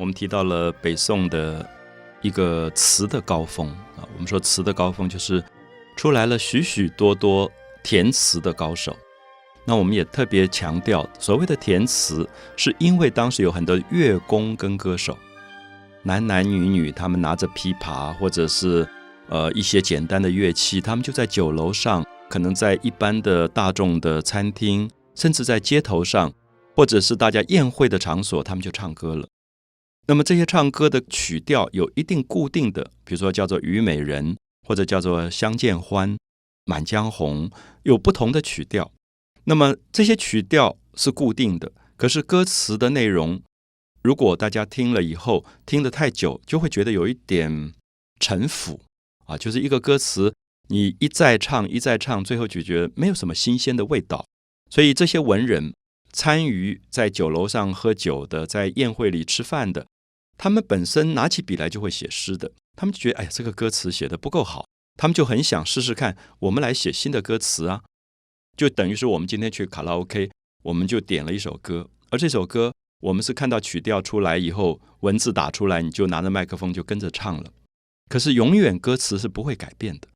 我们提到了北宋的一个词的高峰啊，我们说词的高峰就是出来了许许多多填词的高手。那我们也特别强调，所谓的填词，是因为当时有很多乐工跟歌手，男男女女，他们拿着琵琶或者是呃一些简单的乐器，他们就在酒楼上，可能在一般的大众的餐厅，甚至在街头上，或者是大家宴会的场所，他们就唱歌了。那么这些唱歌的曲调有一定固定的，比如说叫做《虞美人》，或者叫做《相见欢》《满江红》，有不同的曲调。那么这些曲调是固定的，可是歌词的内容，如果大家听了以后听得太久，就会觉得有一点陈腐啊，就是一个歌词你一再唱一再唱，最后就觉得没有什么新鲜的味道。所以这些文人参与在酒楼上喝酒的，在宴会里吃饭的。他们本身拿起笔来就会写诗的，他们就觉得哎呀，这个歌词写的不够好，他们就很想试试看，我们来写新的歌词啊，就等于是我们今天去卡拉 OK，我们就点了一首歌，而这首歌我们是看到曲调出来以后，文字打出来，你就拿着麦克风就跟着唱了，可是永远歌词是不会改变的。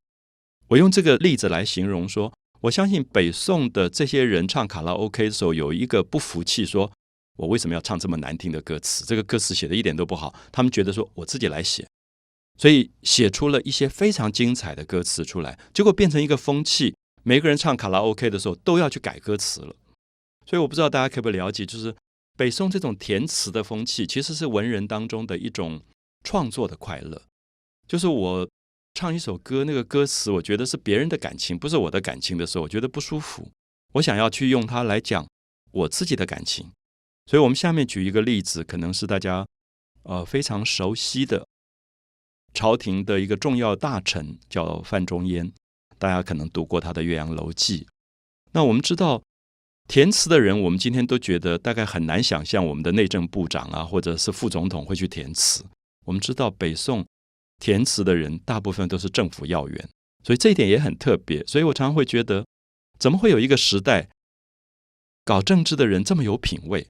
我用这个例子来形容说，我相信北宋的这些人唱卡拉 OK 的时候，有一个不服气说。我为什么要唱这么难听的歌词？这个歌词写的一点都不好。他们觉得说我自己来写，所以写出了一些非常精彩的歌词出来，结果变成一个风气。每个人唱卡拉 OK 的时候都要去改歌词了。所以我不知道大家可不可以了解，就是北宋这种填词的风气，其实是文人当中的一种创作的快乐。就是我唱一首歌，那个歌词我觉得是别人的感情，不是我的感情的时候，我觉得不舒服。我想要去用它来讲我自己的感情。所以，我们下面举一个例子，可能是大家呃非常熟悉的朝廷的一个重要大臣，叫范仲淹。大家可能读过他的《岳阳楼记》。那我们知道填词的人，我们今天都觉得大概很难想象，我们的内政部长啊，或者是副总统会去填词。我们知道北宋填词的人，大部分都是政府要员，所以这一点也很特别。所以我常常会觉得，怎么会有一个时代搞政治的人这么有品位？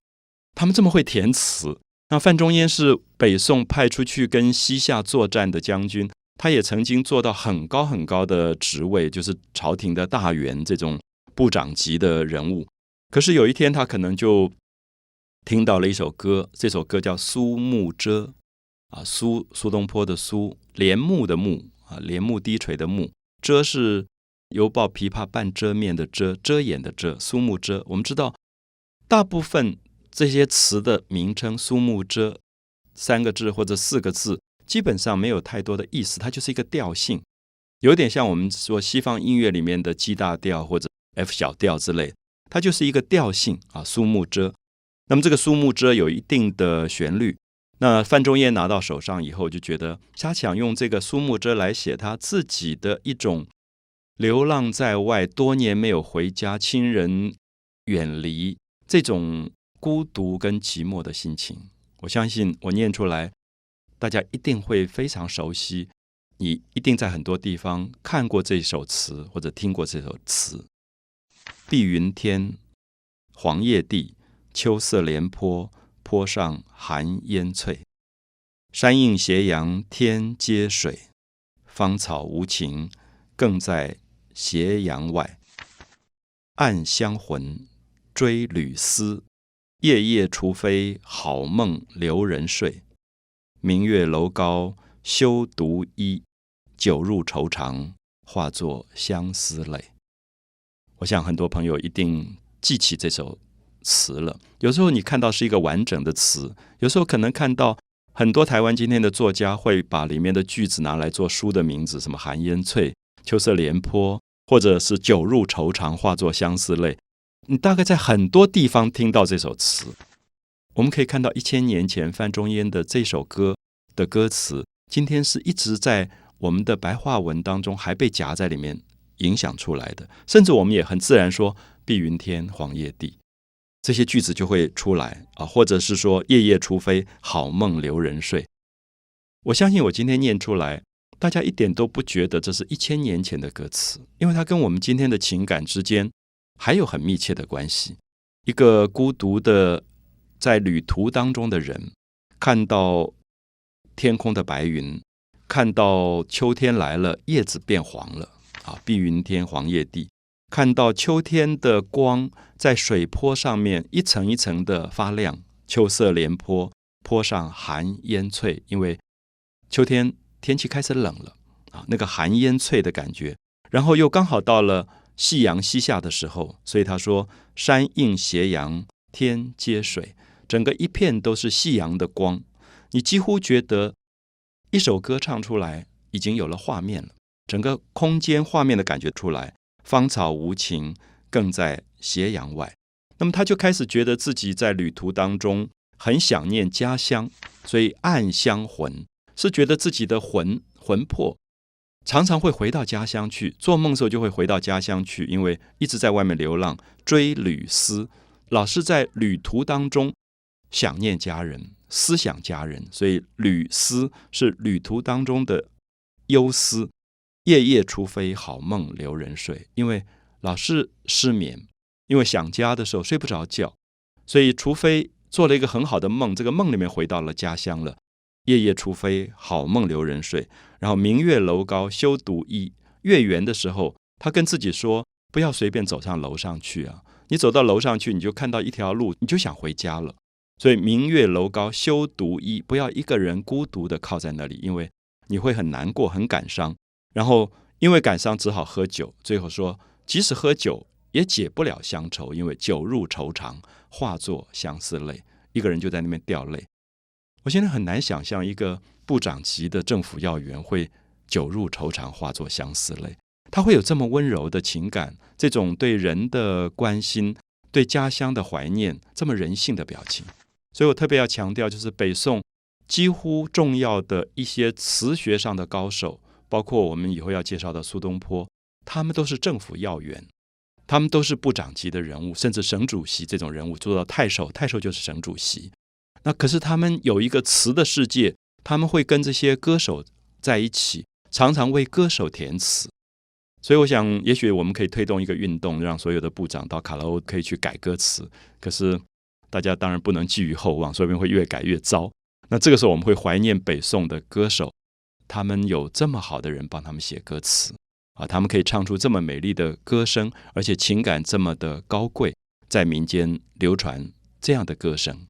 他们这么会填词，那范仲淹是北宋派出去跟西夏作战的将军，他也曾经做到很高很高的职位，就是朝廷的大员这种部长级的人物。可是有一天，他可能就听到了一首歌，这首歌叫《苏幕遮》，啊，苏苏东坡的苏，帘幕的幕，啊，帘幕低垂的幕，遮是犹抱琵琶半遮面的遮，遮掩的遮，苏幕遮。我们知道，大部分。这些词的名称“苏幕遮”三个字或者四个字，基本上没有太多的意思，它就是一个调性，有点像我们说西方音乐里面的 G 大调或者 F 小调之类，它就是一个调性啊。苏幕遮，那么这个苏幕遮有一定的旋律。那范仲淹拿到手上以后，就觉得他想用这个苏幕遮来写他自己的一种流浪在外，多年没有回家，亲人远离这种。孤独跟寂寞的心情，我相信我念出来，大家一定会非常熟悉。你一定在很多地方看过这首词，或者听过这首词。碧云天，黄叶地，秋色连坡，坡上寒烟翠。山映斜阳天接水，芳草无情，更在斜阳外。暗香魂，追旅思。夜夜除非好梦留人睡，明月楼高休独倚，酒入愁肠化作相思泪。我想很多朋友一定记起这首词了。有时候你看到是一个完整的词，有时候可能看到很多台湾今天的作家会把里面的句子拿来做书的名字，什么寒烟翠、秋色连坡，或者是酒入愁肠化作相思泪。你大概在很多地方听到这首词，我们可以看到一千年前范仲淹的这首歌的歌词，今天是一直在我们的白话文当中还被夹在里面影响出来的，甚至我们也很自然说“碧云天，黄叶地”这些句子就会出来啊，或者是说“夜夜除非好梦留人睡”。我相信我今天念出来，大家一点都不觉得这是一千年前的歌词，因为它跟我们今天的情感之间。还有很密切的关系。一个孤独的在旅途当中的人，看到天空的白云，看到秋天来了，叶子变黄了啊，碧云天，黄叶地。看到秋天的光在水坡上面一层一层的发亮，秋色连坡，坡上寒烟翠，因为秋天天气开始冷了啊，那个寒烟翠的感觉。然后又刚好到了夕阳西下的时候，所以他说：“山映斜阳，天接水，整个一片都是夕阳的光。你几乎觉得一首歌唱出来已经有了画面了，整个空间画面的感觉出来。”芳草无情，更在斜阳外。那么他就开始觉得自己在旅途当中很想念家乡，所以暗香魂是觉得自己的魂魂魄常常会回到家乡去。做梦时候就会回到家乡去，因为一直在外面流浪，追旅思，老是在旅途当中想念家人，思想家人。所以旅思是旅途当中的忧思。夜夜除非好梦留人睡，因为老是失眠，因为想家的时候睡不着觉，所以除非做了一个很好的梦，这个梦里面回到了家乡了。夜夜除非好梦留人睡，然后明月楼高休独倚。月圆的时候，他跟自己说：不要随便走上楼上去啊！你走到楼上去，你就看到一条路，你就想回家了。所以明月楼高休独倚，不要一个人孤独的靠在那里，因为你会很难过、很感伤。然后因为感伤，只好喝酒。最后说，即使喝酒也解不了乡愁，因为酒入愁肠，化作相思泪。一个人就在那边掉泪。我现在很难想象一个部长级的政府要员会酒入愁肠，化作相思泪。他会有这么温柔的情感，这种对人的关心，对家乡的怀念，这么人性的表情。所以我特别要强调，就是北宋几乎重要的一些词学上的高手。包括我们以后要介绍的苏东坡，他们都是政府要员，他们都是部长级的人物，甚至省主席这种人物做到太守，太守就是省主席。那可是他们有一个词的世界，他们会跟这些歌手在一起，常常为歌手填词。所以我想，也许我们可以推动一个运动，让所有的部长到卡拉 O 可以去改歌词。可是大家当然不能寄予厚望，说不定会越改越糟。那这个时候我们会怀念北宋的歌手。他们有这么好的人帮他们写歌词啊，他们可以唱出这么美丽的歌声，而且情感这么的高贵，在民间流传这样的歌声。